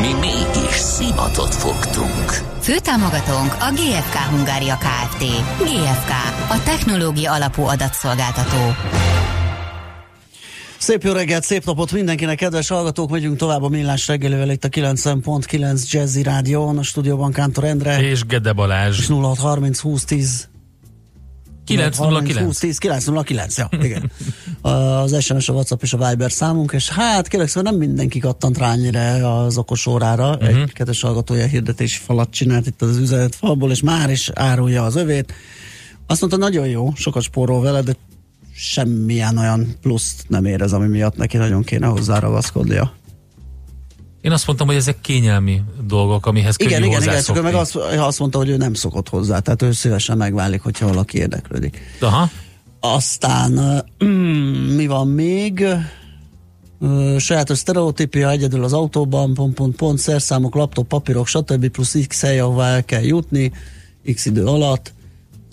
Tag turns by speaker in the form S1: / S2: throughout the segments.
S1: Mi mégis szimatot fogtunk.
S2: Főtámogatónk a GFK Hungária Kft. GFK, a technológia alapú adatszolgáltató.
S3: Szép jó reggelt, szép napot mindenkinek, kedves hallgatók! Megyünk tovább a millás reggelivel itt a 90.9 Jazzy Rádión, a stúdióban Kántor Endre.
S4: És Gede Balázs.
S3: És 0630 20 10
S4: 909.
S3: 10 909, ja, igen. Az SMS, a WhatsApp és a Viber számunk, és hát kérlek szóval nem mindenki kattant rá ennyire az okos órára. Uh-huh. Egy kedves hallgatója hirdetési falat csinált itt az üzenetfalból, és már is árulja az övét. Azt mondta, nagyon jó, sokat spórol vele, de semmilyen olyan pluszt nem érez, ami miatt neki nagyon kéne hozzáragaszkodnia.
S4: Én azt mondtam, hogy ezek kényelmi dolgok, amihez
S3: Igen,
S4: könnyű
S3: igen, igen, csak ő meg azt, azt mondta, hogy ő nem szokott hozzá, tehát ő szívesen megválik, hogyha valaki érdeklődik.
S4: Aha.
S3: Aztán mm, mi van még? Sajátos sztereotípia egyedül az autóban, pont, pont, pont, szerszámok, laptop, papírok, stb. plusz x hely, ahová el kell jutni, x idő alatt.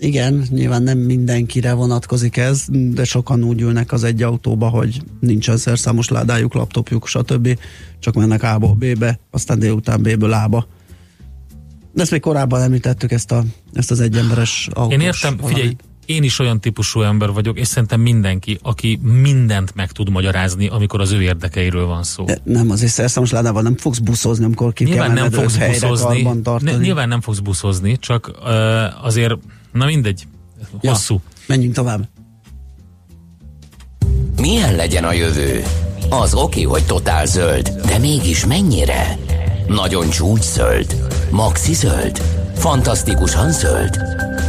S3: Igen, nyilván nem mindenkire vonatkozik ez, de sokan úgy ülnek az egy autóba, hogy nincsen szerszámos ládájuk, laptopjuk, stb. Csak mennek A-ból B-be, aztán délután B-ből A-ba. De ezt még korábban említettük, ezt, a, ezt az egyemberes autós
S4: Én értem, figyelj,
S3: valamit.
S4: én is olyan típusú ember vagyok, és szerintem mindenki, aki mindent meg tud magyarázni, amikor az ő érdekeiről van szó.
S3: De nem, azért szerszámos ládával nem fogsz buszozni, amikor ki
S4: Nyilván
S3: kell
S4: nem fogsz buszozni, ne, nyilván nem fogsz buszozni, csak uh, azért, na mindegy,
S3: Ja,
S4: hosszú.
S3: menjünk tovább.
S1: Milyen legyen a jövő? Az oké, hogy totál zöld, de mégis mennyire? Nagyon csúcs zöld? Maxi zöld? Fantasztikusan zöld?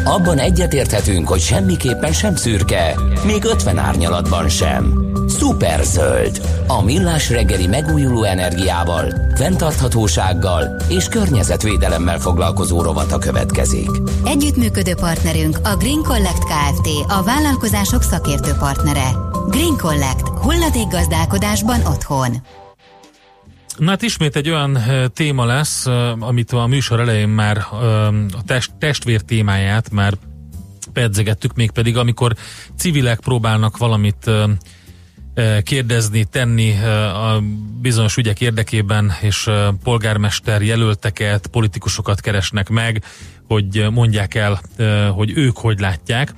S1: Abban egyetérthetünk, hogy semmiképpen sem szürke, még 50 árnyalatban sem. Szuper zöld. A millás reggeli megújuló energiával, fenntarthatósággal és környezetvédelemmel foglalkozó rovata következik.
S2: Együttműködő partnerünk a Green Collect Kft. A vállalkozások szakértő partnere. Green Collect. Hulladékgazdálkodásban otthon.
S4: Na hát ismét egy olyan ö, téma lesz, ö, amit a műsor elején már ö, a test, testvér témáját már pedzegettük, mégpedig amikor civilek próbálnak valamit kérdezni, tenni a bizonyos ügyek érdekében, és polgármester jelölteket, politikusokat keresnek meg, hogy mondják el, hogy ők hogy látják.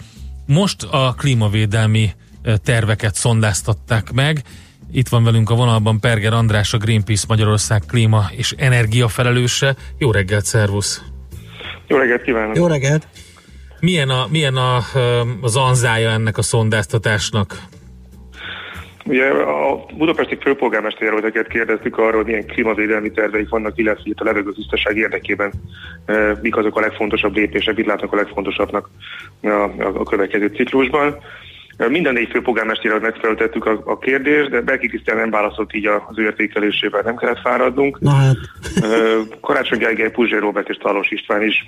S4: Most a klímavédelmi terveket szondáztatták meg, itt van velünk a vonalban Perger András, a Greenpeace Magyarország klíma és energia felelőse. Jó reggelt, szervusz!
S5: Jó reggelt kívánok!
S3: Jó reggelt!
S4: Milyen, a, milyen a, az anzája ennek a szondáztatásnak?
S5: Ugye a budapesti főpolgármester jelölteket kérdeztük arról, hogy milyen klímavédelmi terveik vannak, illetve itt a levegőtisztaság érdekében eh, mik azok a legfontosabb lépések, mit látnak a legfontosabbnak a, a, a következő ciklusban. Eh, Minden négy főpolgármester jelöltnek feltettük a, a kérdést, de Belki Krisztián nem válaszolt így az ő értékelésével, nem kellett fáradnunk.
S3: Na hát,
S5: Ö, Karácsony Gergely, Puzsé Robert és Talos István is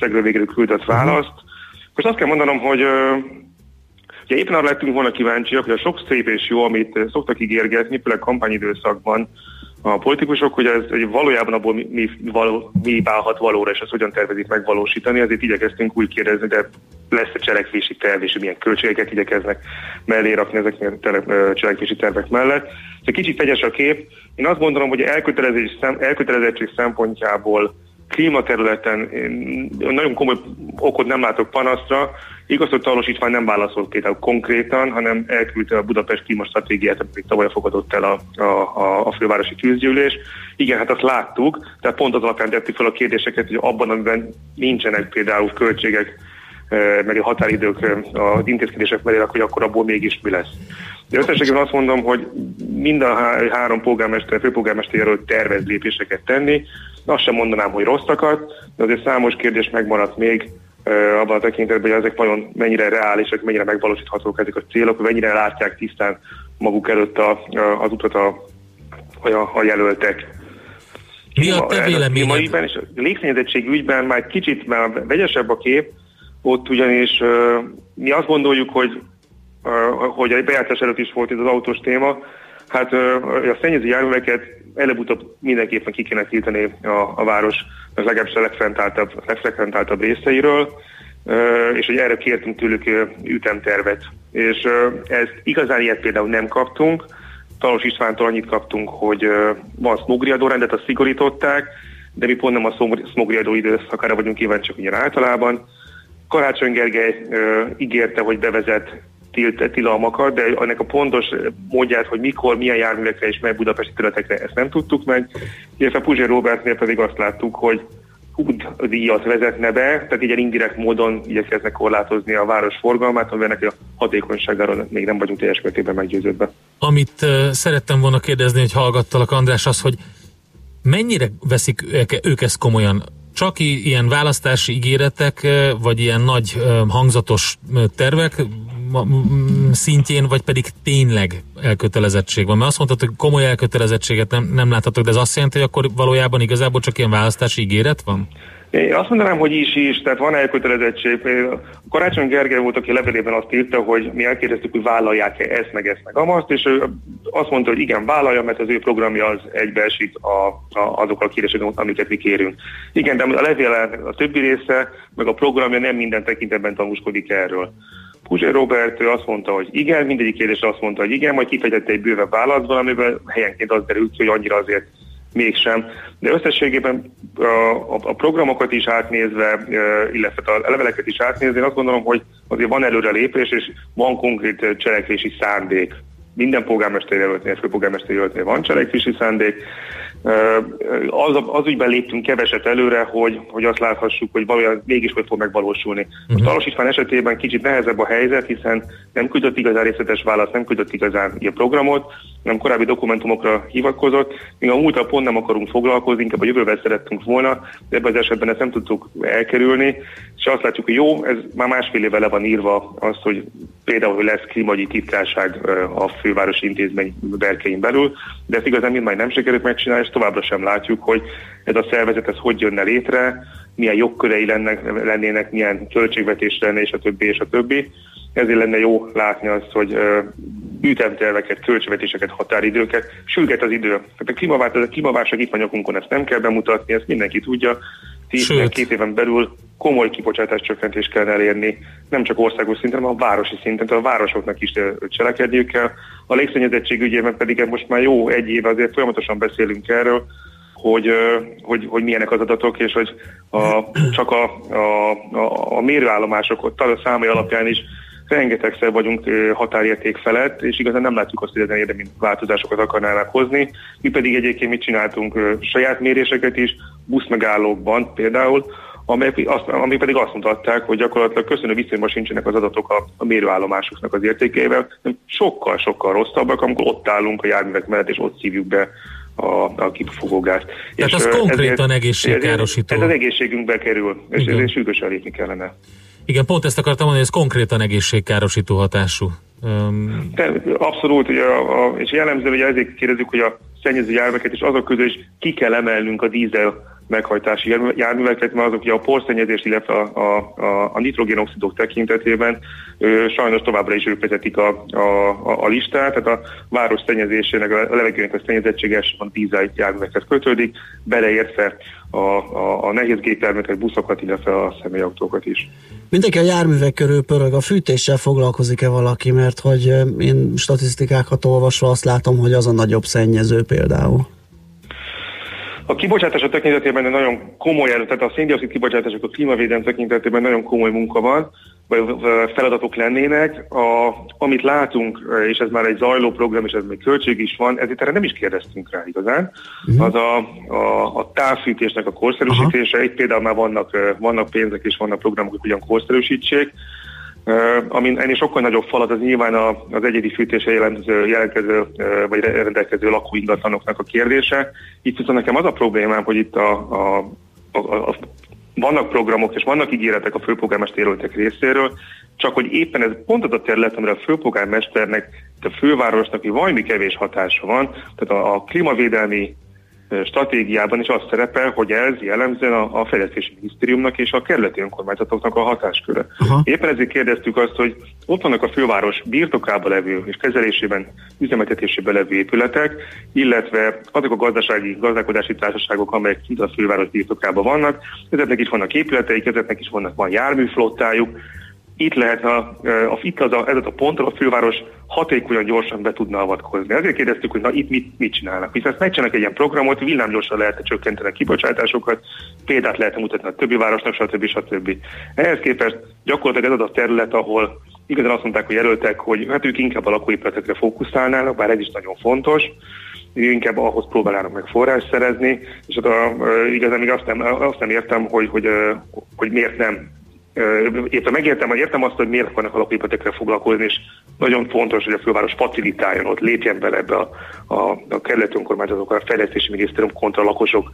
S5: szegről végül küldött választ. Most azt kell mondanom, hogy ugye éppen arra lettünk volna kíváncsiak, hogy a sok szép és jó, amit szoktak ígérgetni, főleg kampányidőszakban a politikusok, hogy ez hogy valójában abból mi, mi, való, mi válhat valóra, és ezt hogyan tervezik megvalósítani, ezért igyekeztünk úgy kérdezni, de lesz-e cselekvési terv, és milyen költségeket igyekeznek mellé rakni ezek a cselekvési tervek mellett. Egy kicsit vegyes a kép. Én azt gondolom, hogy elkötelezés, elkötelezettség szempontjából klímaterületen nagyon komoly okot nem látok panaszra. Igaz, hogy Talos István nem válaszolt például konkrétan, hanem elküldte a Budapest klímastratégiát, amit tavaly fogadott el a, a, a, a fővárosi tűzgyűlés. Igen, hát azt láttuk, tehát pont az alapján tettük fel a kérdéseket, hogy abban, amiben nincsenek például költségek, eh, meg a határidők eh, az intézkedések mellé, hogy akkor abból mégis mi lesz. De összességében azt mondom, hogy mind a há- három polgármester, főpolgármester jelölt tervez lépéseket tenni. Azt sem mondanám, hogy rosszakat, de azért számos kérdés megmaradt még abban a tekintetben, hogy ezek vajon mennyire reálisak, mennyire megvalósíthatók ezek a célok, mennyire látják tisztán maguk előtt a, a, az utat a, a, a jelöltek.
S4: Mi a te véleményed?
S5: klímaügyben és a légszennyezettség ügyben már kicsit már vegyesebb a kép, Ott ugyanis mi azt gondoljuk, hogy, hogy a bejátszás előtt is volt ez az autós téma, hát a szennyező járműveket előbb-utóbb mindenképpen ki kéne tiltani a, a város legalábbis a legfrentáltabb, legfrekventáltabb részeiről, és hogy erre kértünk tőlük ütemtervet. És ezt igazán ilyet például nem kaptunk, Talos Istvántól annyit kaptunk, hogy van smogriadó rendet, azt szigorították, de mi pont nem a smogriadó időszakára vagyunk kíváncsiak ugyan általában. Karácsony Gergely ígérte, hogy bevezet tilt, tilalmakat, de ennek a pontos módját, hogy mikor, milyen járművekre és mely budapesti területekre, ezt nem tudtuk meg. Illetve Puzsér Robertnél pedig azt láttuk, hogy díjat vezetne be, tehát ilyen indirekt módon igyekeznek korlátozni a város forgalmát, amivel a hatékonyságáról még nem vagyunk teljes mértékben meggyőződve.
S4: Amit szerettem volna kérdezni, hogy hallgattalak András, az, hogy mennyire veszik ők ezt komolyan? Csak ilyen választási ígéretek, vagy ilyen nagy hangzatos tervek, szintjén, vagy pedig tényleg elkötelezettség van? Mert azt mondtad, hogy komoly elkötelezettséget nem, nem láthatok, de ez azt jelenti, hogy akkor valójában igazából csak ilyen választási ígéret van?
S5: Én azt mondanám, hogy is is, tehát van elkötelezettség. Karácsony Gergely volt, aki levelében azt írta, hogy mi elkérdeztük, hogy vállalják-e ezt, meg ezt, meg amazt, és ő azt mondta, hogy igen, vállalja, mert az ő programja az egybeesik a, a, azokkal a kérdések, amiket mi kérünk. Igen, de a levél a többi része, meg a programja nem minden tekintetben tanúskodik erről. Puzsé Robert azt mondta, hogy igen, mindegyik kérdésre azt mondta, hogy igen, majd kifejtette egy bővebb választ amiben helyenként az derült hogy annyira azért mégsem. De összességében a, a, programokat is átnézve, illetve a leveleket is átnézve, én azt gondolom, hogy azért van előrelépés, és van konkrét cselekvési szándék. Minden polgármester jelöltnél, főpolgármester jelöltnél van cselekvési szándék, az, az ügyben léptünk keveset előre, hogy, hogy azt láthassuk, hogy valójában mégis hogy fog megvalósulni. Most Talos István esetében kicsit nehezebb a helyzet, hiszen nem küldött igazán részletes választ, nem küldött igazán ilyen programot, nem korábbi dokumentumokra hivatkozott. Még a múltal pont nem akarunk foglalkozni, inkább a jövővel szerettünk volna, de ebben az esetben ezt nem tudtuk elkerülni, és azt látjuk, hogy jó, ez már másfél éve le van írva az, hogy például hogy lesz klímagyi titkárság a fővárosi intézmény berkein belül, de ezt igazán mind nem sikerült megcsinálni, és továbbra sem látjuk, hogy ez a szervezet ez hogy jönne létre, milyen jogkörei lennek, lennének, milyen költségvetés lenne, és a többi, és a többi. Ezért lenne jó látni azt, hogy ütemterveket, költségvetéseket, határidőket, sürget az idő. Tehát a klímaváltozás, a klímaválság itt van nyakunkon, ezt nem kell bemutatni, ezt mindenki tudja. két éven belül komoly kibocsátás csökkentést kell elérni, nem csak országos szinten, hanem a városi szinten, tehát a városoknak is cselekedniük kell. A légszennyezettség ügyében pedig most már jó egy éve azért folyamatosan beszélünk erről, hogy, hogy, hogy milyenek az adatok, és hogy a, csak a, a, a, a mérőállomások ott a számai alapján is rengetegszer vagyunk határérték felett, és igazán nem látjuk azt, hogy ezen érdemi változásokat akarnának hozni. Mi pedig egyébként mit csináltunk saját méréseket is, buszmegállókban például, amely, azt, ami pedig azt mutatták, hogy gyakorlatilag köszönő viszonyban sincsenek az adatok a, a mérőállomásoknak az értékeivel, sokkal-sokkal rosszabbak, amikor ott állunk a járművek mellett, és ott szívjuk be a, a kipufogógást.
S4: Tehát és az konkrétan egészségkárosító.
S5: Ez, ez az egészségünkbe kerül, és ezért sürgősen lépni kellene.
S4: Igen, pont ezt akartam mondani, hogy ez konkrétan egészségkárosító hatású. Um...
S5: De, abszolút, ugye, a, a, és jellemző, hogy ezért kérdezzük, hogy a szennyező járműveket, és azok közül is ki kell emelnünk a dízel meghajtási járműveket, mert azok ugye a porszennyezés, illetve a, a, a, a nitrogénoxidok tekintetében ö, sajnos továbbra is ők vezetik a, a, a, a listát, tehát a város szennyezésének, a levegőnek a szennyezettséges a dízel járművekhez kötődik, beleértve a, a, a nehéz gépjárműveket, buszokat, illetve a személyautókat is.
S3: Mindenki a járművek körül pörög, a fűtéssel foglalkozik-e valaki, mert hogy én statisztikákat olvasva azt látom, hogy az a nagyobb szennyező például.
S5: A kibocsátások tekintetében nagyon komoly, tehát a széndiokszid kibocsátások a klímavédelem tekintetében nagyon komoly munka van, vagy feladatok lennének. A, amit látunk, és ez már egy zajló program, és ez még költség is van, ezért erre nem is kérdeztünk rá igazán, uh-huh. az a, a, a távfűtésnek a korszerűsítése. Itt például már vannak, vannak pénzek és vannak programok, hogy ugyan korszerűsítsék. Amin ennél sokkal nagyobb falat az nyilván az egyedi fűtése jelentkező, jelentkező vagy rendelkező lakóingatlanoknak a kérdése. Itt viszont nekem az a problémám, hogy itt a, a, a, a vannak programok és vannak ígéretek a főpolgármester részéről, csak hogy éppen ez pont az a terület, amire a főpolgármesternek, a fővárosnak valami kevés hatása van, tehát a, a klímavédelmi stratégiában is az szerepel, hogy ez jellemzően a, a fejlesztési minisztériumnak és a kerületi önkormányzatoknak a hatásköre. Aha. Éppen ezért kérdeztük azt, hogy ott vannak a főváros birtokában levő és kezelésében, üzemeltetésében levő épületek, illetve azok a gazdasági, gazdálkodási társaságok, amelyek kint a főváros birtokában vannak, ezeknek is vannak épületeik, ezeknek is vannak van járműflottájuk, itt lehet a, a, itt az a, ez a pont, a főváros hatékonyan gyorsan be tudna avatkozni. Ezért kérdeztük, hogy na itt mit, mit csinálnak. Hiszen ezt megcsinálnak egy ilyen programot, villámgyorsan lehet csökkenteni a kibocsátásokat, példát lehet mutatni a többi városnak, stb. stb. Ehhez képest gyakorlatilag ez az a terület, ahol igazán azt mondták, hogy jelöltek, hogy hát ők inkább a lakóépületekre fókuszálnának, bár ez is nagyon fontos, inkább ahhoz próbálnának meg forrás szerezni, és hát a, igazán még azt nem, azt nem értem, hogy, hogy, hogy miért nem Értem, megértem, hogy értem azt, hogy miért akarnak alapépületekre foglalkozni, és nagyon fontos, hogy a főváros facilitáljon ott, lépjen bele ebbe a, a, a kerületi önkormányzatok, a fejlesztési minisztérium kontra a lakosok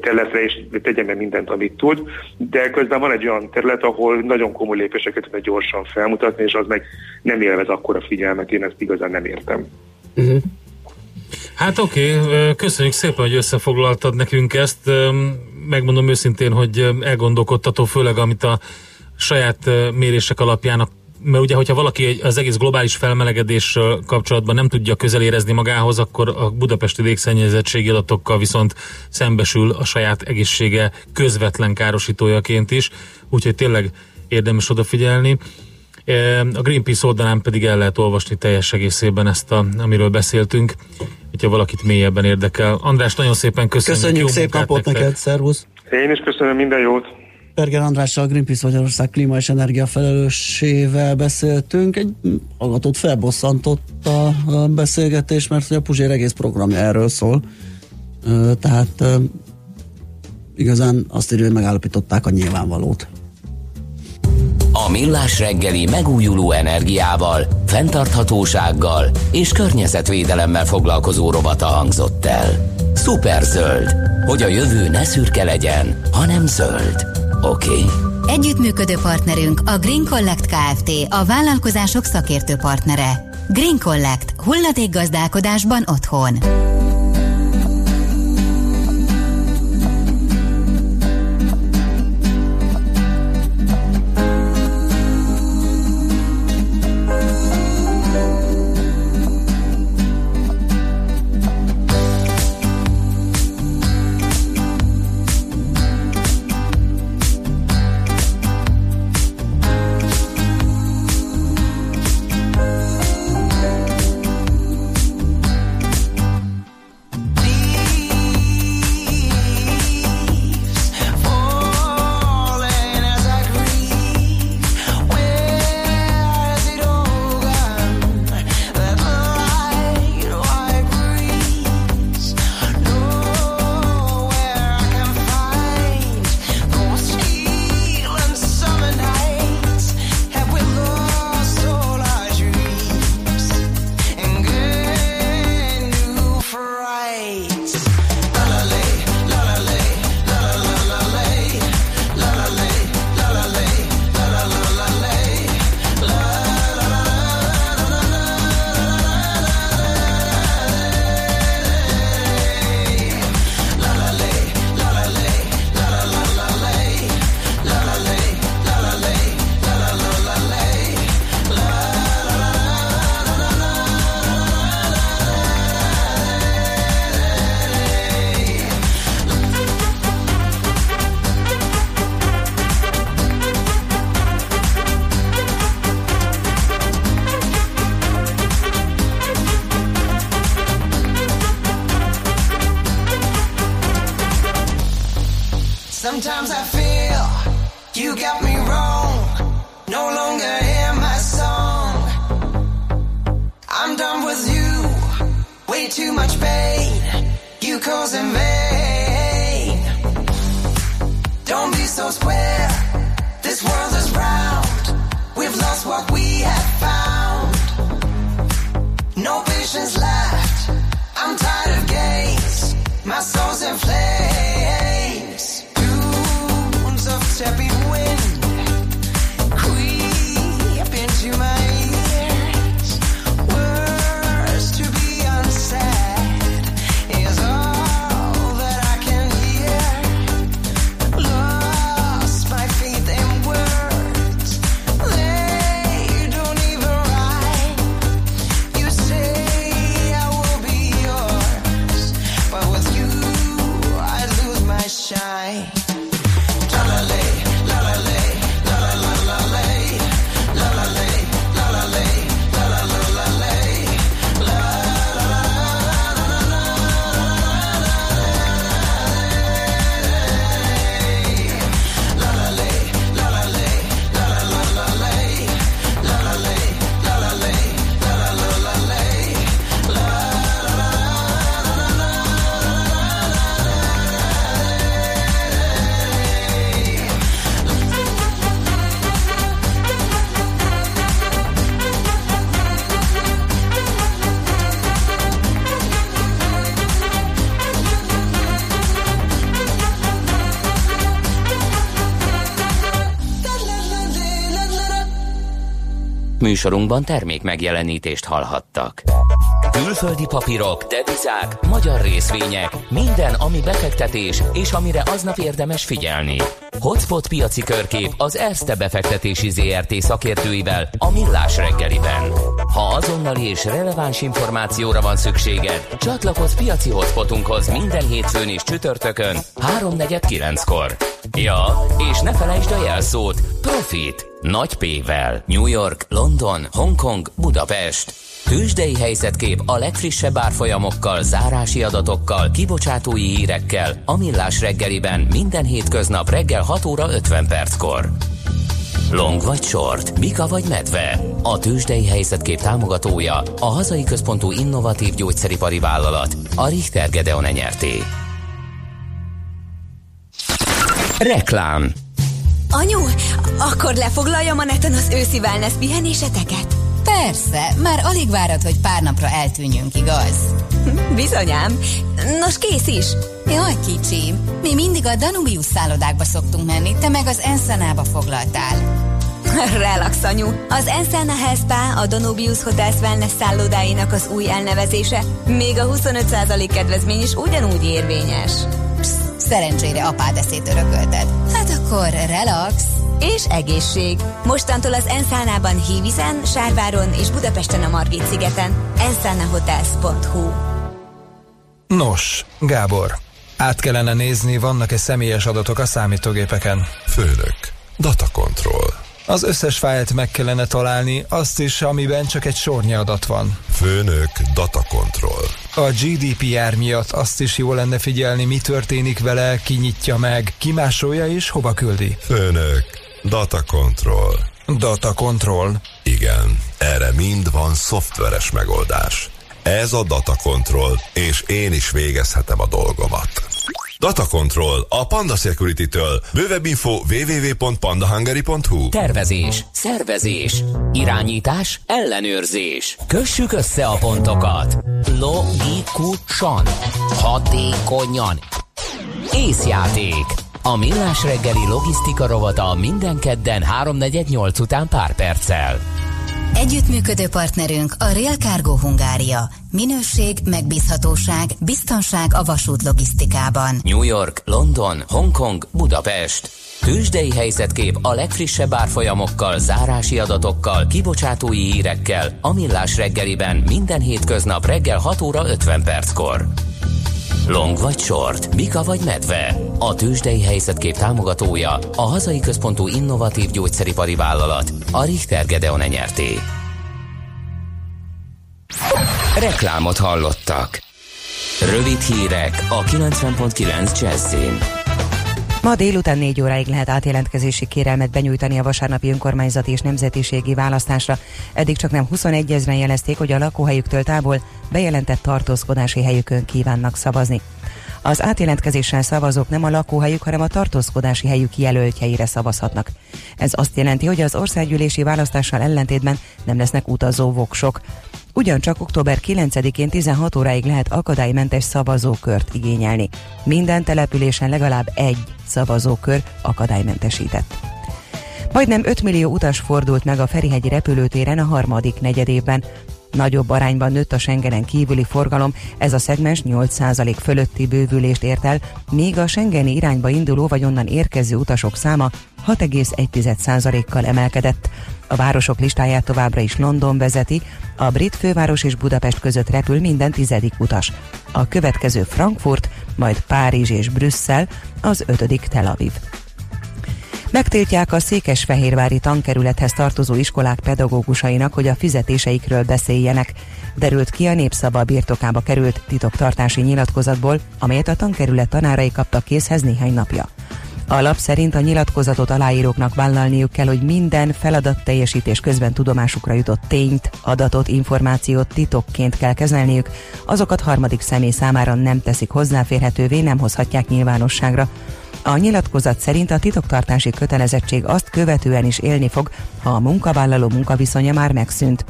S5: területre, és tegyen meg mindent, amit tud. De közben van egy olyan terület, ahol nagyon komoly lépéseket tudna gyorsan felmutatni, és az meg nem élvez akkora figyelmet, én ezt igazán nem értem. Uh-huh.
S4: Hát oké, okay. köszönjük szépen, hogy összefoglaltad nekünk ezt. Megmondom őszintén, hogy elgondolkodtató, főleg amit a saját mérések alapján mert ugye, hogyha valaki az egész globális felmelegedés kapcsolatban nem tudja közelérezni magához, akkor a budapesti légszennyezettségi adatokkal viszont szembesül a saját egészsége közvetlen károsítójaként is, úgyhogy tényleg érdemes odafigyelni. A Greenpeace oldalán pedig el lehet olvasni teljes egészében ezt, a, amiről beszéltünk, hogyha valakit mélyebben érdekel. András, nagyon szépen köszönjük.
S3: Köszönjük szép napot neked, szervusz!
S5: Én is köszönöm, minden jót!
S3: Berger Andrással, a Greenpeace Magyarország klíma és energia felelőssével beszéltünk. Egy hallgatót felbosszantott a beszélgetés, mert a Puzsér egész programja erről szól. Tehát igazán azt írja, hogy megállapították a nyilvánvalót.
S1: A Millás reggeli megújuló energiával, fenntarthatósággal és környezetvédelemmel foglalkozó robata hangzott el. Szuperzöld, hogy a jövő ne szürke legyen, hanem zöld. Oké. Okay.
S2: Együttműködő partnerünk a Green Collect Kft. A vállalkozások szakértő partnere. Green Collect. Hulladékgazdálkodásban otthon.
S1: Műsorunkban termék megjelenítést hallhattak. Külföldi papírok, devizák, magyar részvények, minden, ami befektetés és amire aznap érdemes figyelni. Hotspot piaci körkép az Erste befektetési ZRT szakértőivel a Millás reggeliben. Ha azonnali és releváns információra van szükséged, csatlakozz piaci hotspotunkhoz minden hétfőn és csütörtökön 3.49-kor. Ja, és ne felejtsd a jelszót Profit nagy P-vel. New York, London, Hongkong, Budapest. Tőzsdei helyzetkép a legfrissebb árfolyamokkal, zárási adatokkal, kibocsátói hírekkel, a Millás reggeliben minden hétköznap reggel 6 óra 50 perckor. Long vagy short, Mika vagy medve. A tőzsdei helyzetkép támogatója, a hazai központú innovatív gyógyszeripari vállalat, a Richter Gedeon nyerté. Reklám
S6: Anyu, akkor lefoglaljam a neten az őszi wellness pihenéseteket?
S2: Persze, már alig várod, hogy pár napra eltűnjünk, igaz?
S6: Bizonyám. Nos, kész is.
S2: Jaj, kicsim, mi mindig a Danubius szállodákba szoktunk menni, te meg az Ensanába foglaltál.
S6: Relax, anyu. Az Ensenna Health a Danubius Hotels Wellness szállodáinak az új elnevezése, még a 25% kedvezmény is ugyanúgy érvényes.
S2: Psz, szerencsére apád eszét örökölted. Hát akkor relax.
S6: És egészség. Mostantól az Enszánában Hívizen, Sárváron és Budapesten a Margit szigeten. ensannahotels.hu
S7: Nos, Gábor, át kellene nézni, vannak-e személyes adatok a számítógépeken.
S8: Főnök, data control.
S7: Az összes fájlt meg kellene találni, azt is, amiben csak egy sornyi adat van.
S8: Főnök, data control.
S7: A GDPR miatt azt is jó lenne figyelni, mi történik vele, ki nyitja meg, ki másolja és hova küldi.
S8: Főnök, data control.
S7: Data control.
S8: Igen, erre mind van szoftveres megoldás. Ez a data control, és én is végezhetem a dolgomat. Data Control a Panda Security-től. Bővebb info www.pandahungary.hu
S1: Tervezés, szervezés, irányítás, ellenőrzés. Kössük össze a pontokat. Logikusan, hatékonyan. Észjáték. A Millás reggeli logisztika rovata minden kedden 3.48 után pár perccel.
S2: Együttműködő partnerünk a Real Cargo Hungária. Minőség, megbízhatóság, biztonság a vasút logisztikában.
S1: New York, London, Hongkong, Budapest. Tőzsdei helyzetkép a legfrissebb árfolyamokkal, zárási adatokkal, kibocsátói hírekkel, a Millás reggeliben minden hétköznap reggel 6 óra 50 perckor. Long vagy short, Mika vagy medve. A tőzsdei helyzetkép támogatója, a hazai központú innovatív gyógyszeripari vállalat, a Richter Gedeon nyerté. Reklámot hallottak. Rövid hírek a 90.9 Jazzin.
S9: Ma délután 4 óráig lehet átjelentkezési kérelmet benyújtani a vasárnapi önkormányzati és nemzetiségi választásra. Eddig csak nem 21 ezeren jelezték, hogy a lakóhelyüktől távol bejelentett tartózkodási helyükön kívánnak szavazni. Az átjelentkezéssel szavazók nem a lakóhelyük, hanem a tartózkodási helyük jelöltjeire szavazhatnak. Ez azt jelenti, hogy az országgyűlési választással ellentétben nem lesznek utazó voksok. Ugyancsak október 9-én 16 óráig lehet akadálymentes szavazókört igényelni. Minden településen legalább egy szavazókör akadálymentesített. Majdnem 5 millió utas fordult meg a Ferihegyi repülőtéren a harmadik negyedében. Nagyobb arányban nőtt a Schengenen kívüli forgalom, ez a szegmens 8% fölötti bővülést ért el, míg a Schengeni irányba induló vagy onnan érkező utasok száma 6,1%-kal emelkedett. A városok listáját továbbra is London vezeti, a brit főváros és Budapest között repül minden tizedik utas. A következő Frankfurt, majd Párizs és Brüsszel, az ötödik Tel Aviv. Megtiltják a Székesfehérvári tankerülethez tartozó iskolák pedagógusainak, hogy a fizetéseikről beszéljenek. Derült ki a népszava birtokába került titoktartási nyilatkozatból, amelyet a tankerület tanárai kaptak készhez néhány napja. A lap szerint a nyilatkozatot aláíróknak vállalniuk kell, hogy minden feladat teljesítés közben tudomásukra jutott tényt, adatot, információt titokként kell kezelniük, azokat harmadik személy számára nem teszik hozzáférhetővé, nem hozhatják nyilvánosságra. A nyilatkozat szerint a titoktartási kötelezettség azt követően is élni fog, ha a munkavállaló munkaviszonya már megszűnt.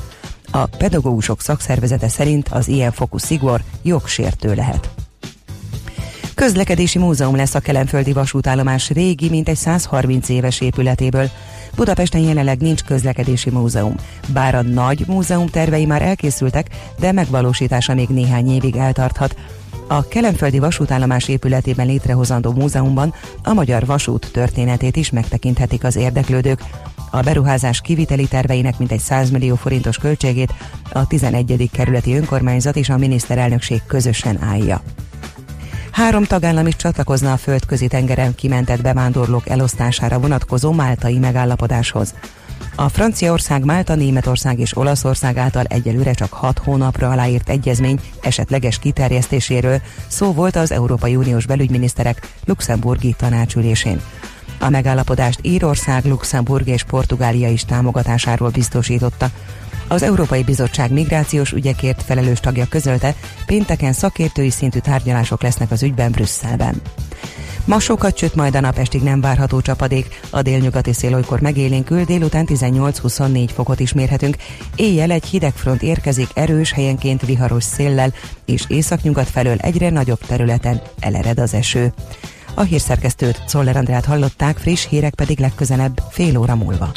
S9: A pedagógusok szakszervezete szerint az ilyen fokú szigor jogsértő lehet. Közlekedési múzeum lesz a Kelenföldi vasútállomás régi, mint egy 130 éves épületéből. Budapesten jelenleg nincs közlekedési múzeum. Bár a nagy múzeum tervei már elkészültek, de megvalósítása még néhány évig eltarthat. A Kelenföldi vasútállomás épületében létrehozandó múzeumban a magyar vasút történetét is megtekinthetik az érdeklődők. A beruházás kiviteli terveinek mintegy 100 millió forintos költségét a 11. kerületi önkormányzat és a miniszterelnökség közösen állja. Három tagállam is csatlakozna a földközi tengeren kimentett bevándorlók elosztására vonatkozó máltai megállapodáshoz. A Franciaország, Málta, Németország és Olaszország által egyelőre csak 6 hónapra aláírt egyezmény esetleges kiterjesztéséről szó volt az Európai Uniós belügyminiszterek luxemburgi tanácsülésén. A megállapodást Írország, Luxemburg és Portugália is támogatásáról biztosította. Az Európai Bizottság migrációs ügyekért felelős tagja közölte, pénteken szakértői szintű tárgyalások lesznek az ügyben Brüsszelben. Ma sokat csüt, majd a napestig nem várható csapadék. A délnyugati szél olykor megélénkül, délután 18-24 fokot is mérhetünk. Éjjel egy hideg front érkezik erős, helyenként viharos széllel, és északnyugat felől egyre nagyobb területen elered az eső. A hírszerkesztőt, Czoller Andrát hallották, friss hírek pedig legközelebb fél óra múlva.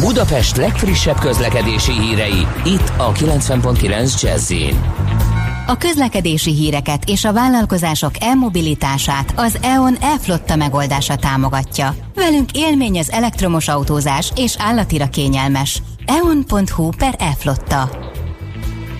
S1: Budapest legfrissebb közlekedési hírei, itt a 90.9 jazz
S2: a közlekedési híreket és a vállalkozások e-mobilitását az EON e-flotta megoldása támogatja. Velünk élmény az elektromos autózás és állatira kényelmes. eon.hu per e-flotta.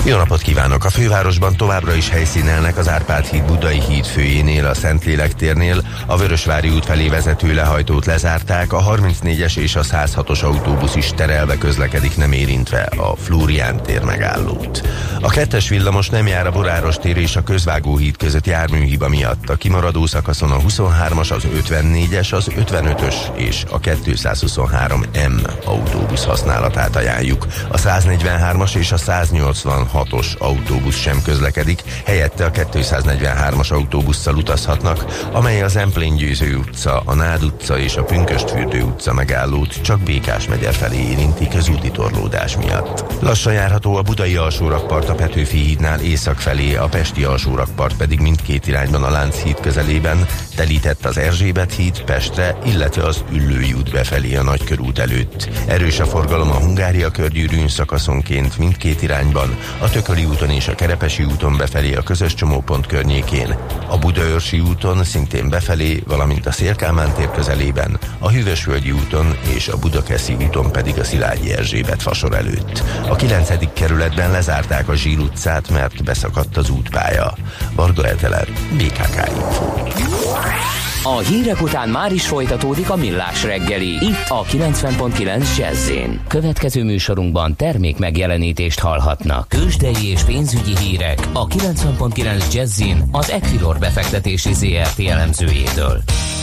S10: Jó napot kívánok! A fővárosban továbbra is helyszínelnek az Árpád híd Budai híd főjénél, a Szentlélek térnél, a Vörösvári út felé vezető lehajtót lezárták, a 34-es és a 106-os autóbusz is terelve közlekedik nem érintve a Flórián tér megállót. A kettes villamos nem jár a Boráros tér és a Közvágó híd között járműhiba miatt. A kimaradó szakaszon a 23-as, az 54-es, az 55-ös és a 223M autóbusz használatát ajánljuk. A 143-as és a 186 6-os autóbusz sem közlekedik, helyette a 243-as autóbusszal utazhatnak, amely az Emplén Győző utca, a Nád utca és a Pünköstfürdő utca megállót csak Békás megyer felé érinti közúti torlódás miatt. Lassan járható a budai alsórakpart a Petőfi hídnál észak felé, a pesti alsórakpart pedig mindkét irányban a Lánchíd közelében, telített az Erzsébet híd Pestre, illetve az Üllői út befelé a Nagykörút előtt. Erős a forgalom a Hungária körgyűrűn szakaszonként mindkét irányban, a Tököli úton és a Kerepesi úton befelé a közös csomópont környékén, a Budaörsi úton szintén befelé, valamint a Szélkámán tér közelében, a Hűvösvölgyi úton és a Budakeszi úton pedig a Szilágyi Erzsébet fasor előtt. A 9. kerületben lezárták a Zsír utcát, mert beszakadt az útpálya. Varga Eteler, BKK Info.
S1: A hírek után már is folytatódik a millás reggeli. Itt a 90.9 jazz Következő műsorunkban termék megjelenítést hallhatnak. Kősdei és pénzügyi hírek a 90.9 jazz az Equilor befektetési ZRT elemzőjétől.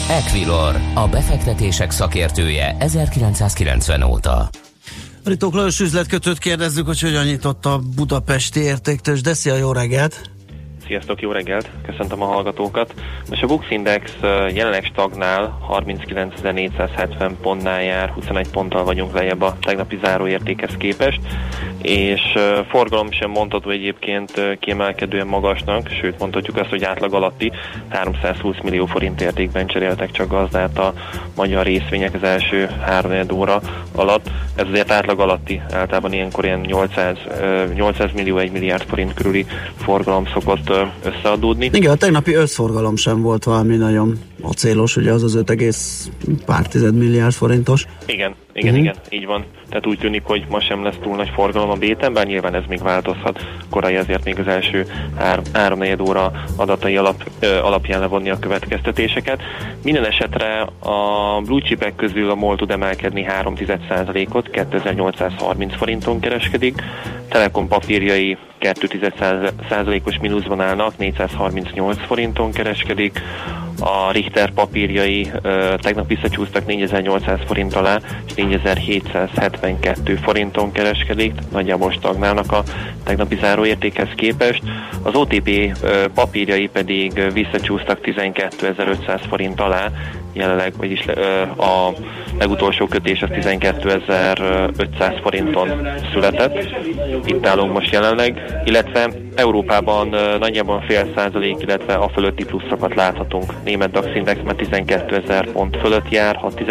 S1: Equilor, a befektetések szakértője 1990 óta.
S3: Ritók Lajos üzletkötőt kérdezzük, hogy hogyan nyitott a budapesti értéktős. De szia, jó reggelt!
S11: Sziasztok, jó reggelt! Köszöntöm a hallgatókat. Most a Bux Index jelenleg stagnál, 39.470 pontnál jár, 21 ponttal vagyunk lejjebb a tegnapi záróértékhez képest, és forgalom sem mondható egyébként kiemelkedően magasnak, sőt mondhatjuk azt, hogy átlag alatti 320 millió forint értékben cseréltek csak gazdát a magyar részvények az első három óra alatt. Ez azért átlag alatti, általában ilyenkor ilyen 800, 800 millió, 1 milliárd forint körüli forgalom szokott összeadódni.
S3: Igen, a tegnapi összforgalom sem volt valami nagyon acélos, ugye az az 5, pár tized milliárd forintos.
S11: Igen, igen, uh-huh. igen, így van. Tehát úgy tűnik, hogy ma sem lesz túl nagy forgalom a béten, bár nyilván ez még változhat. Korai ezért még az első három negyed óra adatai alap, ö, alapján levonni a következtetéseket. Minden esetre a blue chipek közül a MOL tud emelkedni 3,1%-ot, 2830 forinton kereskedik. Telekom papírjai 2,1%-os mínuszban állnak, 438 forinton kereskedik. A Richter papírjai ö, tegnap visszacsúsztak 4800 forint alá, és 4772 forinton kereskedik, nagyjából stagnálnak a tegnapi záróértékhez képest. Az OTP ö, papírjai pedig visszacsúsztak 12500 forint alá, jelenleg, vagyis a legutolsó kötés az 12.500 forinton született. Itt állunk most jelenleg, illetve Európában nagyjából fél százalék, illetve a fölötti pluszokat láthatunk. Német DAX Index már 12 ezer pont fölött jár, 6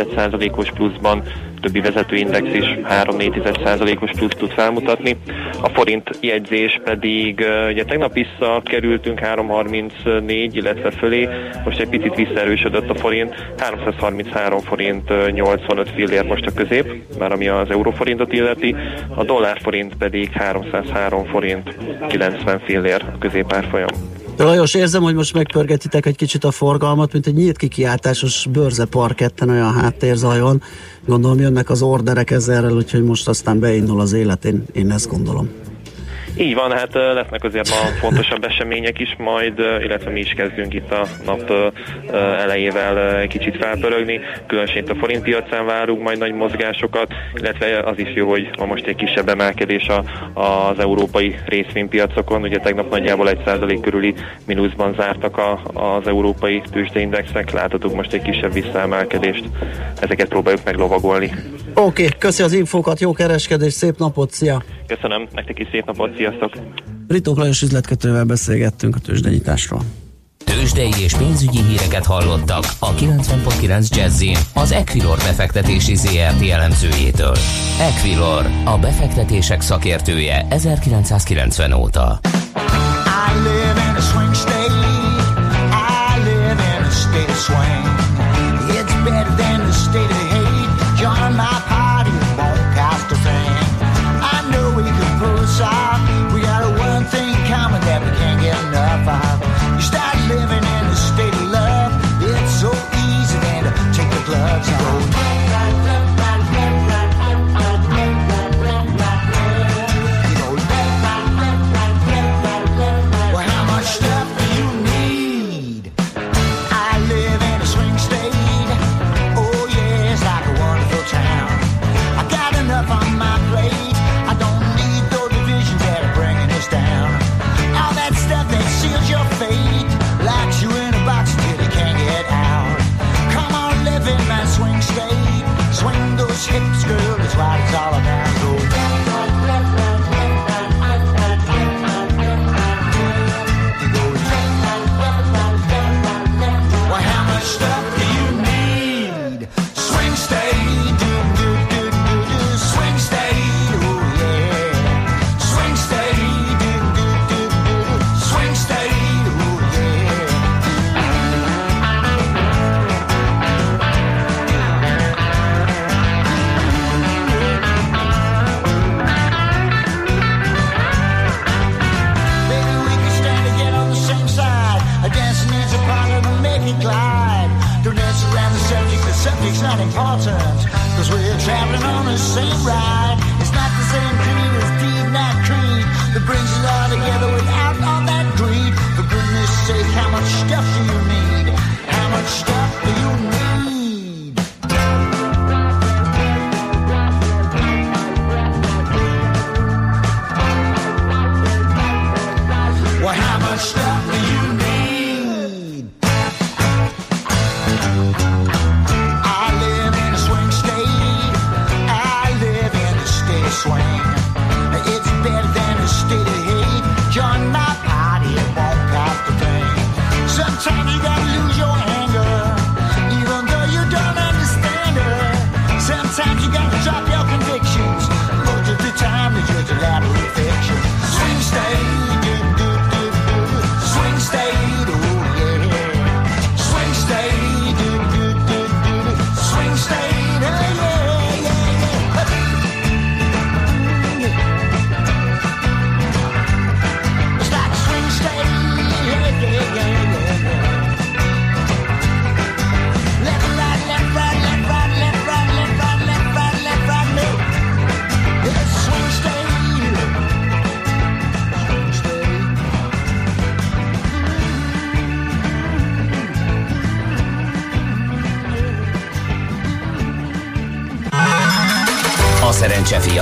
S11: os pluszban, többi vezetőindex is 3-4%-os plusz tud felmutatni. A forint jegyzés pedig ugye tegnap visszakerültünk 3.34, illetve fölé, most egy picit visszaerősödött a forint, 333 forint 85 fillér most a közép, már ami az euróforintot illeti, a dollárforint pedig 303 forint 90 fillér a középárfolyam.
S3: Lajos, érzem, hogy most megpörgetitek egy kicsit a forgalmat, mint egy nyílt kikiáltásos bőrze parketten olyan háttérzajban. Gondolom jönnek az orderek ezzel, úgyhogy most aztán beindul az élet, én, én ezt gondolom.
S11: Így van, hát lesznek azért ma fontosabb események is majd, illetve mi is kezdünk itt a nap elejével kicsit felpörögni. Különösen itt a forint piacán várunk majd nagy mozgásokat, illetve az is jó, hogy ma most egy kisebb emelkedés a, az európai részvénypiacokon. Ugye tegnap nagyjából egy százalék körüli mínuszban zártak a, az európai tőzsdeindexek, láthatunk most egy kisebb visszaemelkedést. Ezeket próbáljuk meglovagolni.
S3: Oké, okay, köszi az infókat, jó kereskedés, szép napot, szia!
S11: Köszönöm, nektek is szép napot, sziasztok!
S3: Ritók Lajos üzletkötővel beszélgettünk a tőzsdenyításról.
S12: Tőzsdei és pénzügyi híreket hallottak a 90.9 jazz az Equilor befektetési ZRT elemzőjétől. Equilor, a befektetések szakértője 1990 óta. I live in a swing state. I live in a state of swing.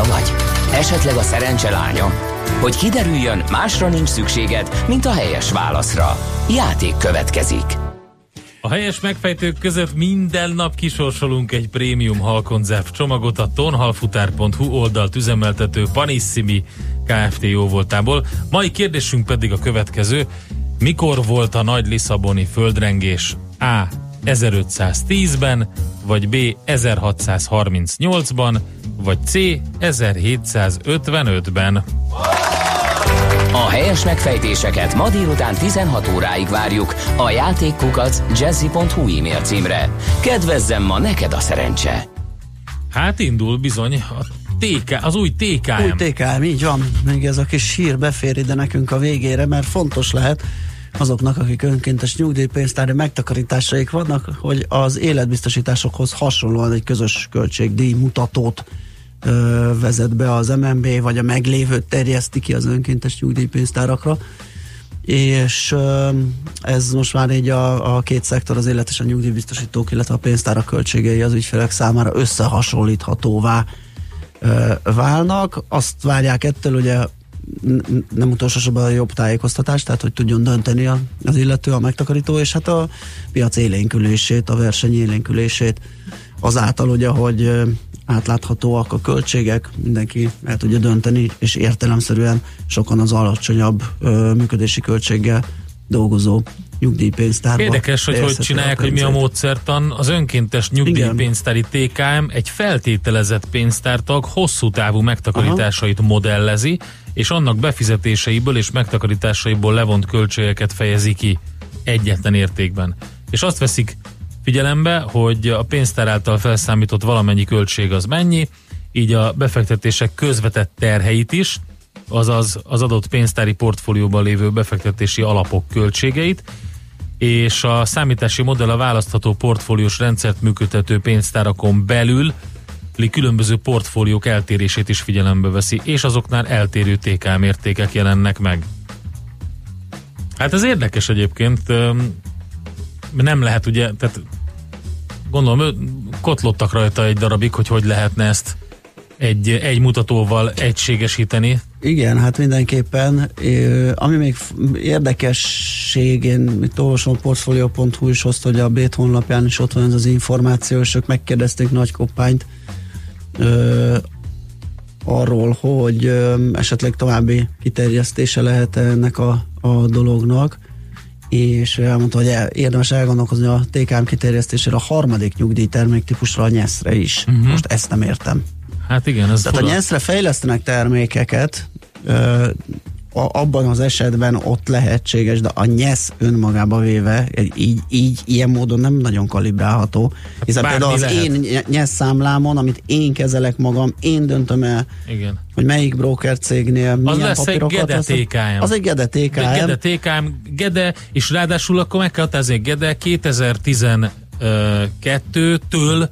S12: Fia vagy? Esetleg a szerencse lánya? Hogy kiderüljön, másra nincs szükséged, mint a helyes válaszra. Játék következik.
S4: A helyes megfejtők között minden nap kisorsolunk egy prémium halkonzerv csomagot a tonhalfutár.hu oldalt üzemeltető Panissimi Kft. jó voltából. Mai kérdésünk pedig a következő. Mikor volt a nagy Lisszaboni földrengés? A. 1510-ben, vagy B. 1638-ban, vagy C. 1755-ben.
S1: A helyes megfejtéseket ma délután 16 óráig várjuk a játékkukac jazzy.hu e-mail címre. Kedvezzem ma neked a szerencse!
S4: Hát indul bizony a TK, az új TKM.
S3: Új TKM, így van. Még ez a kis hír befér ide nekünk a végére, mert fontos lehet azoknak, akik önkéntes nyugdíjpénztári megtakarításaik vannak, hogy az életbiztosításokhoz hasonlóan egy közös költségdíj mutatót ö, vezet be az MNB, vagy a meglévőt terjeszti ki az önkéntes nyugdíjpénztárakra és ez most már így a, a két szektor, az élet és a nyugdíjbiztosítók, illetve a pénztárak költségei az ügyfelek számára összehasonlíthatóvá válnak. Azt várják ettől, ugye nem utolsó sorban a jobb tájékoztatás, tehát hogy tudjon dönteni a, az illető, a megtakarító, és hát a piac élénkülését, a verseny élénkülését azáltal ugye, hogy átláthatóak a költségek, mindenki el tudja dönteni, és értelemszerűen sokan az alacsonyabb ö, működési költséggel dolgozó nyugdíjpénztárba.
S4: Érdekes, hogy hogy csinálják, hogy mi a módszertan. Az önkéntes nyugdíjpénztári TKM egy feltételezett pénztártag hosszú távú megtakarításait Aha. modellezi, és annak befizetéseiből és megtakarításaiból levont költségeket fejezi ki egyetlen értékben. És azt veszik figyelembe, hogy a pénztár által felszámított valamennyi költség az mennyi, így a befektetések közvetett terheit is, azaz az adott pénztári portfólióban lévő befektetési alapok költségeit, és a számítási modell a választható portfóliós rendszert működtető pénztárakon belül különböző portfóliók eltérését is figyelembe veszi, és azoknál eltérő TK mértékek jelennek meg. Hát ez érdekes egyébként, nem lehet ugye, tehát gondolom, kotlottak rajta egy darabig, hogy hogy lehetne ezt egy, egy mutatóval egységesíteni.
S3: Igen, hát mindenképpen. Ami még érdekesség, én itt olvasom a portfolio.hu is hozta, hogy a Bét honlapján is ott van ez az információ, és ők megkérdezték Nagy Koppányt ö, arról, hogy ö, esetleg további kiterjesztése lehet ennek a, a dolognak és elmondta, hogy el, érdemes elgondolkozni a TKM kiterjesztésére a harmadik nyugdíjtermék típusra a nyeszre is. Uh-huh. Most ezt nem értem.
S4: Hát igen, ez
S3: Tehát fura. a nyeszre fejlesztenek termékeket, ö, a, abban az esetben ott lehetséges, de a nyesz önmagába véve így, így ilyen módon nem nagyon kalibrálható. Hiszen Bármi például az lehet. én nyesz számlámon, amit én kezelek magam, én döntöm el,
S4: Igen.
S3: hogy melyik broker cégnél
S4: az
S3: milyen
S4: lesz papírokat egy Gede TKM.
S3: Az egy Gede TKM. Egy
S4: Gede TKM, Gede, és ráadásul akkor meg kell határozni, Gede 2012-től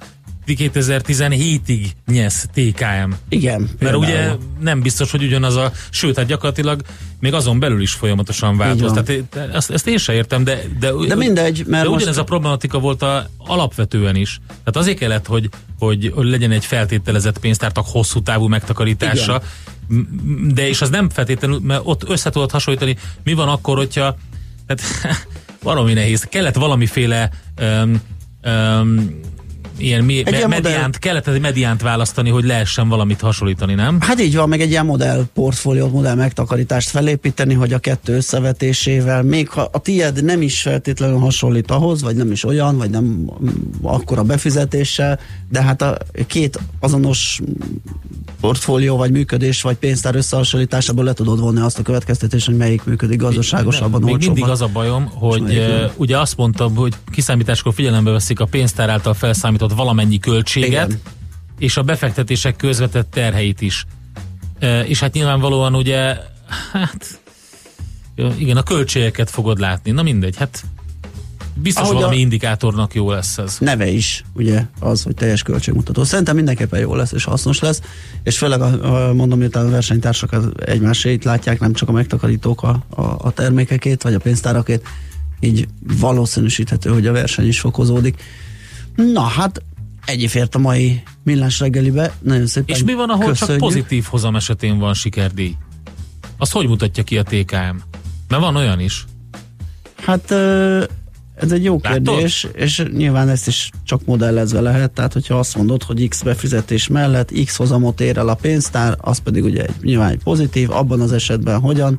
S4: 2017-ig nyesz TKM.
S3: Igen.
S4: Mert például. ugye nem biztos, hogy ugyanaz a, sőt, hát gyakorlatilag még azon belül is folyamatosan változ. Tehát ezt, ezt én sem értem, de, de,
S3: de mindegy, mert
S4: de ugyanez most... a problematika volt a, alapvetően is. Tehát azért kellett, hogy, hogy, hogy legyen egy feltételezett pénztártak hosszú távú megtakarítása, Igen. de és az nem feltétlenül, mert ott össze tudod hasonlítani, mi van akkor, hogyha tehát valami nehéz. Kellett valamiféle um, um, ilyen, mi, egy me, ilyen mediánt, modell... kellett egy mediánt választani, hogy lehessen valamit hasonlítani, nem?
S3: Hát így van, meg egy ilyen modell portfólió, modell megtakarítást felépíteni, hogy a kettő összevetésével, még ha a tied nem is feltétlenül hasonlít ahhoz, vagy nem is olyan, vagy nem akkora befizetéssel, de hát a két azonos portfólió, vagy működés, vagy pénztár összehasonlításából le tudod vonni azt a következtetést, hogy melyik működik gazdaságosabban,
S4: Még mindig az a bajom, hogy ugye azt mondtam, hogy kiszámításkor figyelembe veszik a pénztár által felszámított valamennyi költséget, Igen. és a befektetések közvetett terheit is. Uh, és hát nyilvánvalóan ugye, hát igen, a költségeket fogod látni. Na mindegy, hát Biztos Ahogy valami a indikátornak jó lesz ez.
S3: Neve is, ugye, az, hogy teljes költségmutató. Szerintem mindenképpen jó lesz és hasznos lesz, és főleg a, a, mondom, hogy a versenytársak egymásét látják, nem csak a megtakarítók a, a, a termékekét, vagy a pénztárakét, így valószínűsíthető, hogy a verseny is fokozódik. Na hát, egyébként a mai millás reggelibe. Nagyon szépen
S4: És mi van, ahol köszönjük. csak pozitív hozam esetén van sikerdíj? Azt hogy mutatja ki a TKM? Mert van olyan is.
S3: Hát Ez egy jó
S4: Látod?
S3: kérdés, és nyilván ezt is csak modellezve lehet, tehát hogyha azt mondod, hogy X befizetés mellett X hozamot ér el a pénztár, az pedig ugye egy, nyilván egy pozitív, abban az esetben hogyan,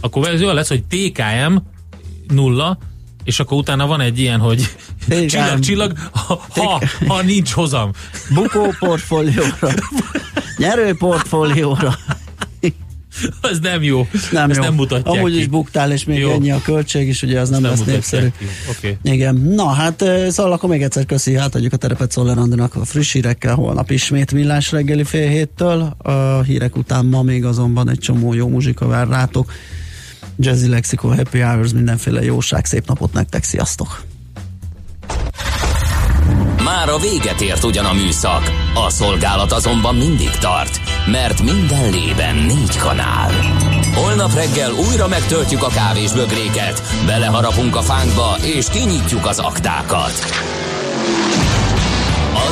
S4: Akkor ez olyan lesz, hogy TKM nulla, és akkor utána van egy ilyen, hogy
S3: TKM.
S4: csillag, csillag, ha, ha, ha nincs hozam.
S3: bukó portfólióra, nyerő portfólióra.
S4: Ez nem jó.
S3: Nem
S4: Ezt
S3: jó.
S4: nem mutatják
S3: Amúgy
S4: ki.
S3: is buktál, és még
S4: Jó.
S3: ennyi a költség is, ugye az nem,
S4: nem
S3: lesz népszerű.
S4: ki. Oké.
S3: Igen, na hát szóval akkor még egyszer köszi, átadjuk a terepet Szoller a friss hírekkel, holnap ismét millás reggeli fél héttől, a hírek után ma még azonban egy csomó jó muzsika vár rátok, Jazzy Lexicon, Happy Hours, mindenféle jóság, szép napot nektek, sziasztok!
S1: Már a véget ért ugyan a műszak, a szolgálat azonban mindig tart, mert minden lében négy kanál. Holnap reggel újra megtöltjük a kávés bögréket, beleharapunk a fánkba és kinyitjuk az aktákat.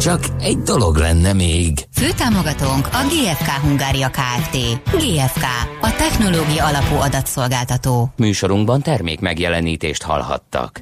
S1: Csak egy dolog lenne még.
S2: Főtámogatónk a GFK Hungária Kft. GFK, a technológia alapú adatszolgáltató.
S1: Műsorunkban termék megjelenítést hallhattak.